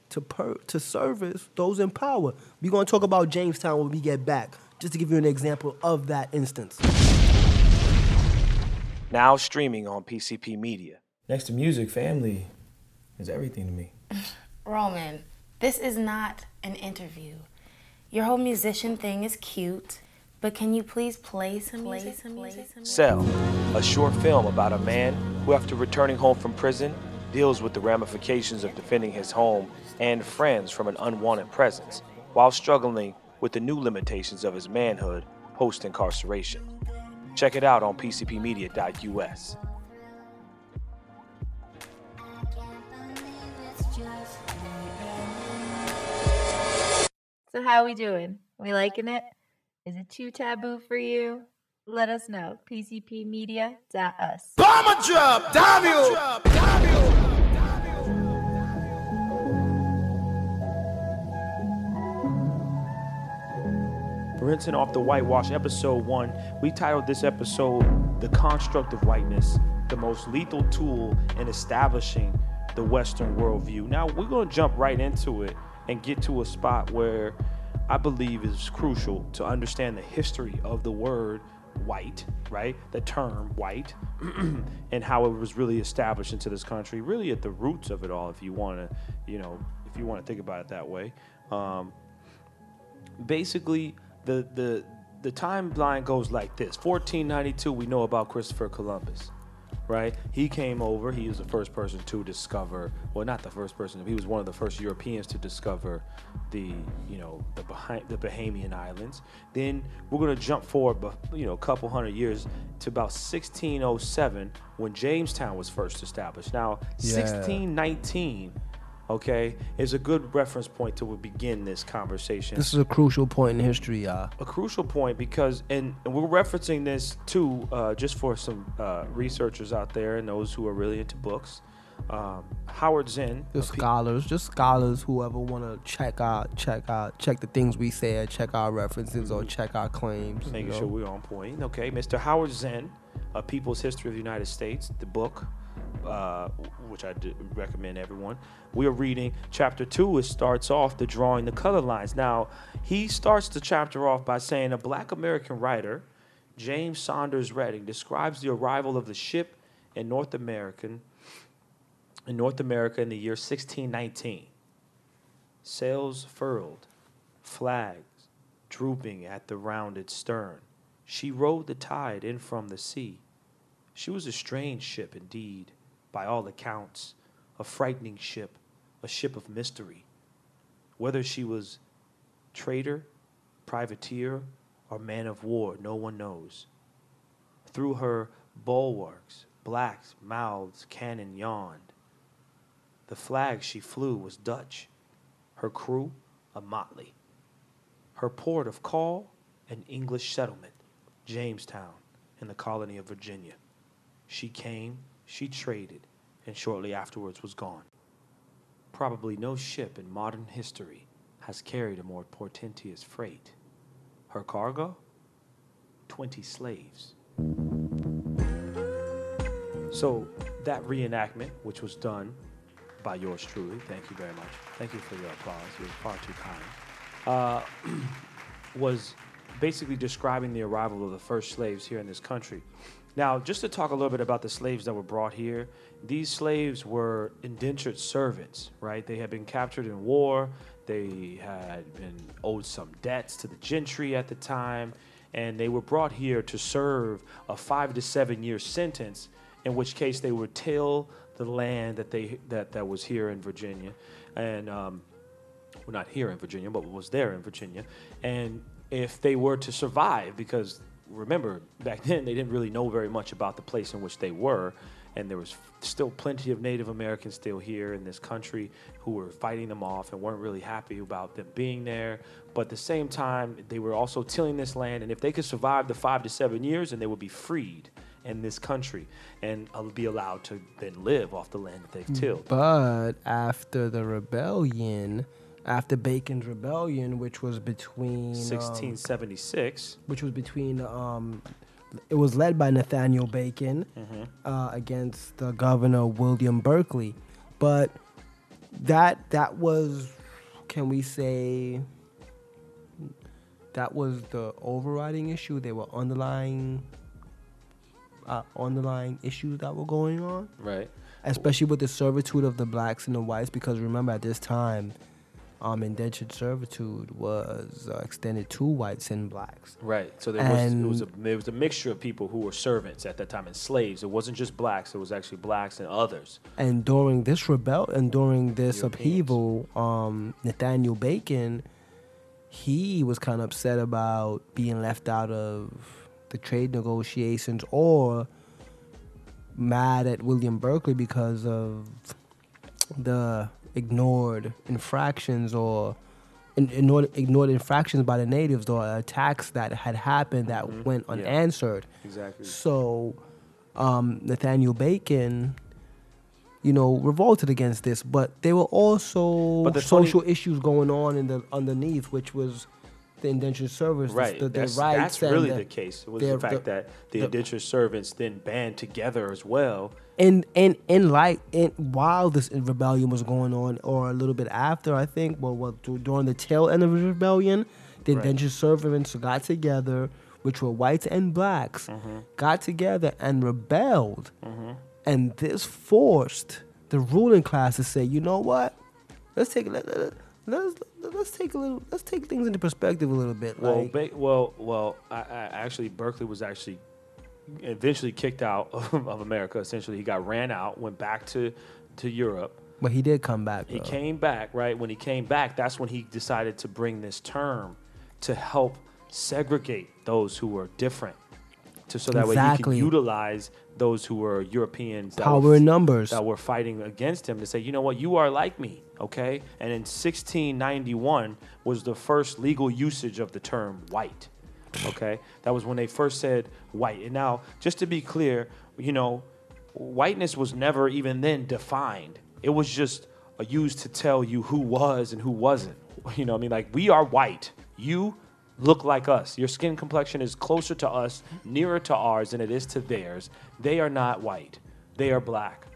to per, to service those in power. We're gonna talk about Jamestown when we get back, just to give you an example of that instance. Now streaming on PCP Media. Next to music, family is everything to me. Roman, this is not an interview. Your whole musician thing is cute, but can you please play some music? Some music? Cell, a short film about a man who, after returning home from prison, deals with the ramifications of defending his home and friends from an unwanted presence while struggling with the new limitations of his manhood post incarceration. Check it out on pcpmedia.us. So how are we doing? We liking it? Is it too taboo for you? Let us know. PCPmedia.us. Bomber drop, damn Rinsing off the whitewash, episode one. We titled this episode The Construct of Whiteness, the most lethal tool in establishing the Western worldview. Now, we're going to jump right into it and get to a spot where I believe is crucial to understand the history of the word white, right? The term white, and how it was really established into this country, really at the roots of it all, if you want to, you know, if you want to think about it that way. Um, basically, the the the timeline goes like this: 1492, we know about Christopher Columbus right? He came over. He was the first person to discover, well, not the first person. He was one of the first Europeans to discover the, you know, the behind the Bahamian Islands. Then we're gonna jump forward, you know, a couple hundred years to about 1607 when Jamestown was first established. Now, Yeah. 1619. Okay, is a good reference point to begin this conversation This is a crucial point in history, y'all. a crucial point because, and, and we're referencing this too, uh, just for some uh, researchers out there and those who are really into books. Um, Howard Zinn, Just a pe- scholars, just scholars, whoever want to check out, check out, check the things we said, check our references or check our claims. you making know? sure we're on point. Okay, Mr. Howard Zinn, A People's History of the United States, the book, uh, which I recommend everyone. We are reading chapter two. It starts off the drawing the color lines. Now, he starts the chapter off by saying a black American writer, James Saunders Redding, describes the arrival of the ship in North American in North America in the year 1619. Sails furled, flags drooping at the rounded stern. She rode the tide in from the sea. She was a strange ship indeed, by all accounts, a frightening ship, a ship of mystery. Whether she was trader, privateer, or man of war, no one knows. Through her bulwarks, black mouths cannon yawned. The flag she flew was Dutch, her crew a motley. Her port of call, an English settlement, Jamestown, in the colony of Virginia. She came, she traded, and shortly afterwards was gone. Probably no ship in modern history has carried a more portentous freight. Her cargo? Twenty slaves. So that reenactment, which was done by yours truly, thank you very much. Thank you for your applause. It was far too kind. Uh, was basically describing the arrival of the first slaves here in this country. Now, just to talk a little bit about the slaves that were brought here, these slaves were indentured servants, right? They had been captured in war, they had been owed some debts to the gentry at the time, and they were brought here to serve a five to seven year sentence, in which case they would till the land that they that, that was here in Virginia, and um, well, not here in Virginia, but was there in Virginia. And if they were to survive, because remember, back then they didn't really know very much about the place in which they were, and there was still plenty of Native Americans still here in this country who were fighting them off and weren't really happy about them being there. But at the same time, they were also tilling this land, and if they could survive the five to seven years, and they would be freed in this country and uh, be allowed to then live off the land that they've tilled. But after the rebellion, after Bacon's rebellion, which was between um, 1676. which was between um, it was led by Nathaniel Bacon Mm-hmm. uh, against the governor William Berkeley, but that that was, can we say, that was the overriding issue. There were underlying, uh, underlying issues that were going on Right. especially with the servitude of the blacks and the whites, because remember at this time, um, indentured servitude was uh, extended to whites and blacks. Right. So there was it was a there was a mixture of people who were servants at that time and slaves. It wasn't just blacks. It was actually blacks and others. And during this rebel and during this Europeans. upheaval, um, Nathaniel Bacon, he was kind of upset about being left out of the trade negotiations, or mad at William Berkeley because of the ignored infractions or in- ignored, ignored infractions by the natives or attacks that had happened that went Mm-hmm. Yeah. unanswered. Exactly. So, um, Nathaniel Bacon, you know, revolted against this, but there were also But the funny- social issues going on in the underneath, which was the indentured servants, Right. the, the that's rights, that's really the, the case. It was the fact the- that the, the- indentured servants then band together as well. And and in light in while this rebellion was going on, or a little bit after, I think, well, well during the tail end of the rebellion, the Right. indentured servants got together which were whites and blacks, mm-hmm. got together and rebelled. Mm-hmm. And this forced the ruling class to say, you know what? Let's take let, let, let's let's take a little let's take things into perspective a little bit. Well, like, ba- well, well. I, I actually Berkeley was actually eventually kicked out of, of America. Essentially, he got ran out, went back to to Europe. but he did come back. He though. came back, right? When he came back, that's when he decided to bring this term to help segregate those who were different, to so that way Exactly. he can utilize those who were Europeans that Power were, in numbers. that were fighting against him to say, you know what, you are like me, okay? And in 1691 was the first legal usage of the term white, okay? That was when they first said white. And now, just to be clear, you know, whiteness was never even then defined. It was just used to tell you who was and who wasn't. You know, what I mean, like we are white. You look like us. Your skin complexion is closer to us, nearer to ours than it is to theirs. They are not white. They are black.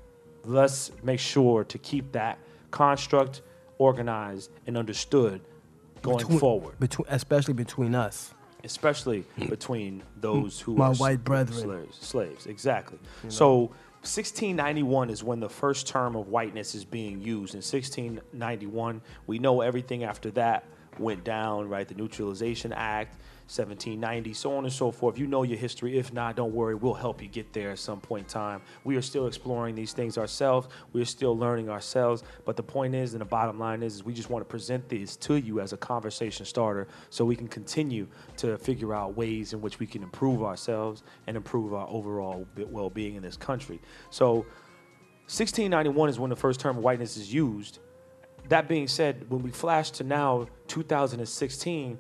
Let's make sure to keep that construct organized and understood going Between- forward, between, especially between us. Especially between those who My are white s- brethren. slaves. Slaves, exactly. So 1691 is when the first term of whiteness is being used. In 1691, we know everything after that went down, right? The Naturalization Act, 1790, so on and so forth. You know your history. If not, don't worry. We'll help you get there at some point in time. We are still exploring these things ourselves. We are still learning ourselves. But the point is, and the bottom line is, is we just want to present this to you as a conversation starter so we can continue to figure out ways in which we can improve ourselves and improve our overall well being in this country. So 1691 is when the first term whiteness is used. That being said, when we flash to now 2016, s-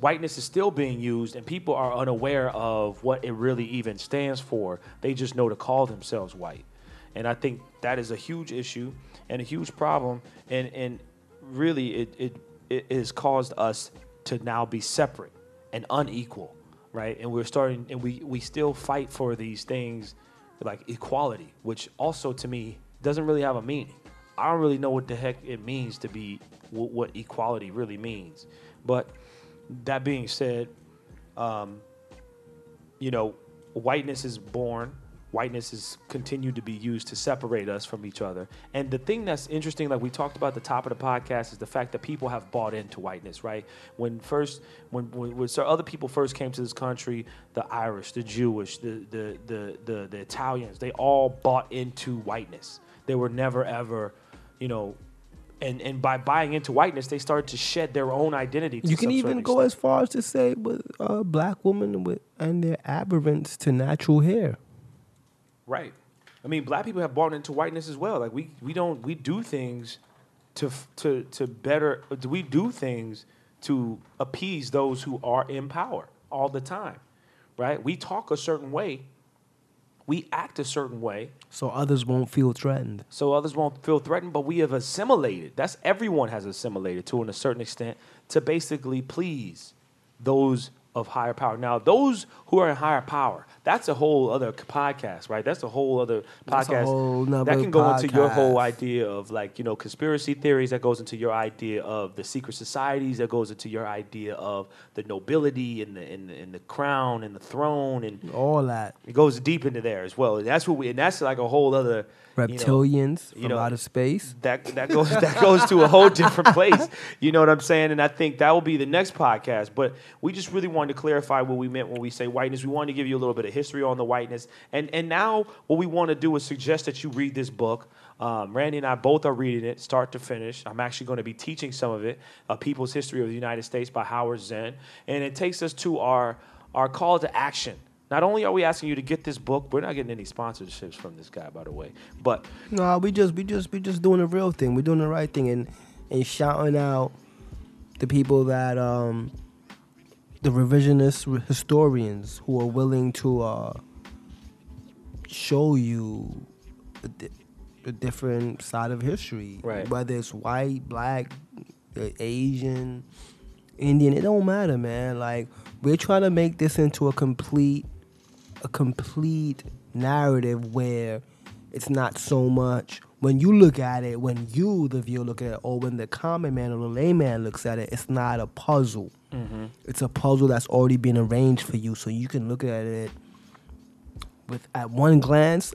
whiteness is still being used, and people are unaware of what it really even stands for. They just know to call themselves white, and I think that is a huge issue and a huge problem. And and really, it it, it has caused us to now be separate and unequal, right? And we're starting, and we we still fight for these things like equality, which also to me doesn't really have a meaning. I don't really know what the heck it means to be wh- what equality really means. But that being said, um, you know, whiteness is born. Whiteness is continued to be used to separate us from each other. And the thing that's interesting, like we talked about the top of the podcast, is the fact that people have bought into whiteness, right? When first, when, when, when other people first came to this country, the Irish, the Jewish, the, the, the, the, the Italians, they all bought into whiteness. They were never ever, you know, and, and by buying into whiteness, they started to shed their own identity. To You can even go as far as to say with uh, black women with and their aberrance to natural hair. Right. I mean, black people have bought into whiteness as well. Like we we don't we do things to to to better. We do things to appease those who are in power all the time, right? We talk a certain way, we act a certain way, So others won't feel threatened. so others won't feel threatened. But we have assimilated. That's everyone has assimilated to, in a certain extent, to basically please those of higher power. Now, those who are in higher power, that's a whole other podcast, right? That's a whole other That's a podcast whole that can go into your whole idea of like you know conspiracy theories. That goes into your idea of the secret societies. That goes into your idea of the nobility and the and the, and the crown and the throne and All that. it goes deep into there as well. And that's what we and that's like a whole other you know, Reptilians you from out of space. that that goes that goes to a whole different place. You know what I'm saying? And I think that will be the next podcast. But we just really wanted to clarify what we meant when we say whiteness. We wanted to give you a little bit of history on the whiteness. And and now what we want to do is suggest that you read this book. Um, Randy and I both are reading it, start to finish. I'm actually going to be teaching some of it, "A People's History of the United States" by Howard Zinn, and it takes us to our our call to action. Not only are we asking you to get this book, we're not getting any sponsorships from this guy, by the way. But No, we just we just we just doing the real thing. We're doing the right thing and and shouting out the people that um the revisionist historians who are willing to uh show you a, di- a different side of history. Right. Whether it's white, black, uh, Asian, Indian, it don't matter, man. Like we're trying to make this into a complete a complete narrative where it's not so much when you look at it, when you, the viewer, look at it, or when the common man or the layman looks at it, it's not a puzzle. Mm-hmm. It's a puzzle that's already been arranged for you, so you can look at it with at one glance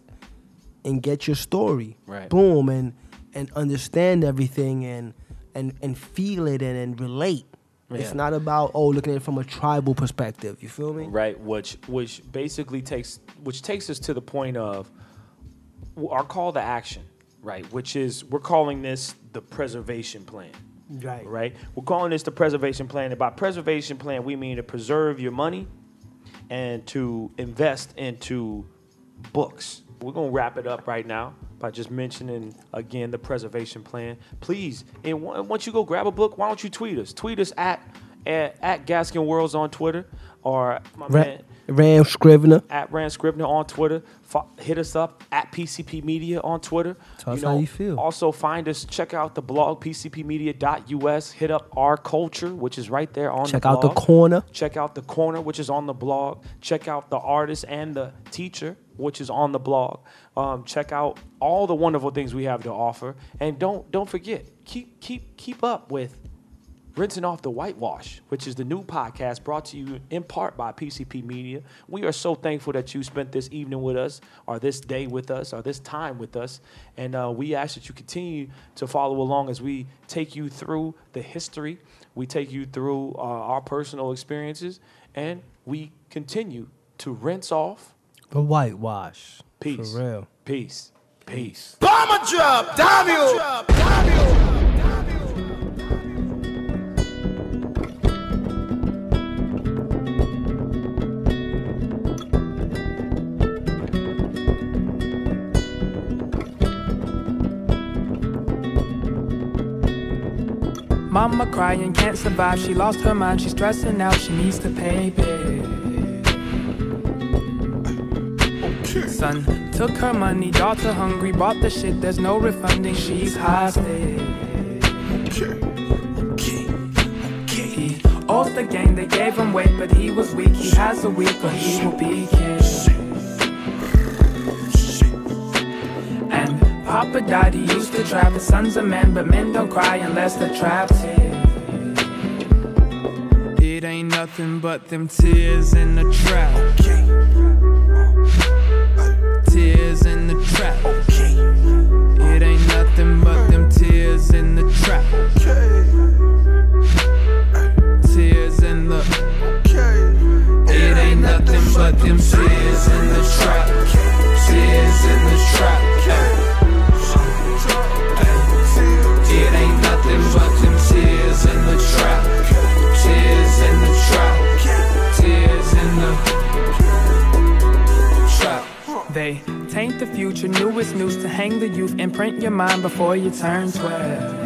and get your story. Right. Boom, and and understand everything and and and feel it and, and relate. Yeah. It's not about oh looking at it from a tribal perspective. You feel me? right which which basically takes which takes us to the point of our call to action right which is we're calling this the preservation plan Right. right? We're calling this the preservation plan and by preservation plan we mean to preserve your money and to invest into books. We're going to wrap it up right now by just mentioning again the preservation plan. Please and once you go grab a book why don't you tweet us? Tweet us at at, at gaskin worlds on twitter or my Ra- man Ranscrivner. at Ranscrivner on Twitter. Fo- hit us up at PCP Media on Twitter. Tell us how you feel. Also, find us. Check out the blog pcpmedia.us. Hit up our culture, which is right there on. Check the out the corner. Check out the corner, which is on the blog. Check out the artist and the teacher, which is on the blog. Um, check out all the wonderful things we have to offer, and don't don't forget keep keep keep up with Rinsing Off the Whitewash, which is the new podcast brought to you in part by PCP Media. We are so thankful that you spent this evening with us, or this day with us, or this time with us. And uh, we ask that you continue to follow along as we take you through the history, we take you through uh, our personal experiences, and we continue to rinse off. The whitewash. Peace. For real. Peace. Peace. Bomber drop, damn Mama crying, can't survive. She lost her mind, she's stressing out. She needs to pay back. Son took her money, daughter hungry, bought the shit. There's no refunding. She's hostage. He owes the gang, they gave him weight, but he was weak. He has a week, or he will be king. Papa he used to trap. His son's a man, but men don't cry unless they're trapped. It ain't nothing but them tears in the trap. Tears in the trap. It ain't nothing but them tears in the trap. Tears in the. It ain't nothing but them tears in the trap. Tears in the trap. Future, newest news to hang the youth, imprint your mind before you turn 12.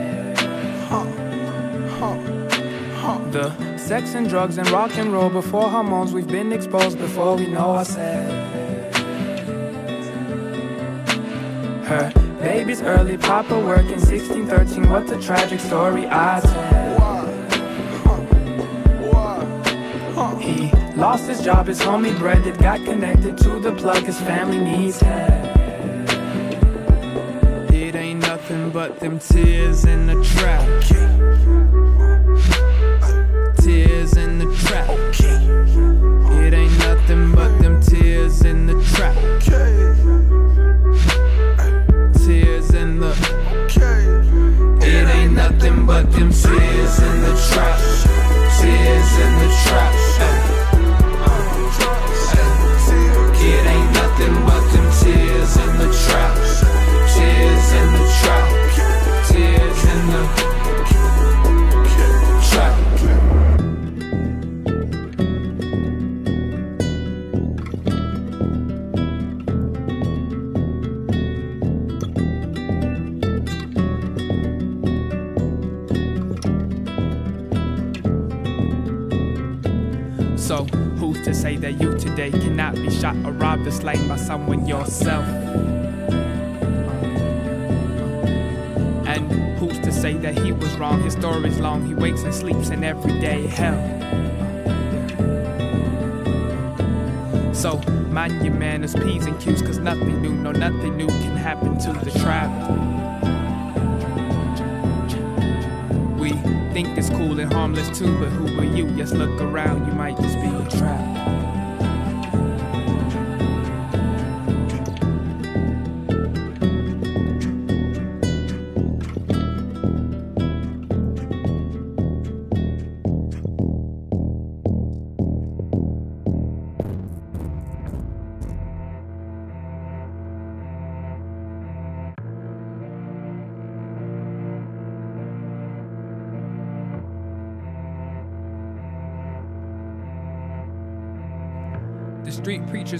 The sex and drugs and rock and roll before hormones, we've been exposed before we know ourselves. Her baby's early, Papa working 16, 13. What a tragic story I tell. He lost his job, his homie breaded, got connected to the plug, his family needs help. Nothing but them tears in the trap. Tears in the trap. It ain't nothing but them tears in the trap. Tears in the. It ain't nothing but them tears in the trap. Tears in the trap. Slain by someone yourself? And who's to say that he was wrong? His story's long, he wakes and sleeps in everyday hell. So, mind your manners, P's and Q's, cause nothing new, no, nothing new can happen to the trapped. We think it's cool and harmless too, but who are you? Just look around, you might just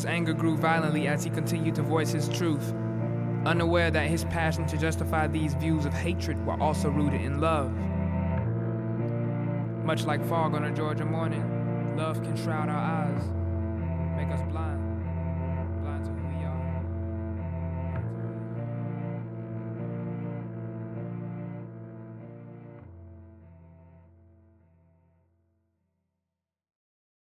anger grew violently as he continued to voice his truth, unaware that his passion to justify these views of hatred were also rooted in love. Much like fog on a Georgia morning, love can shroud our eyes.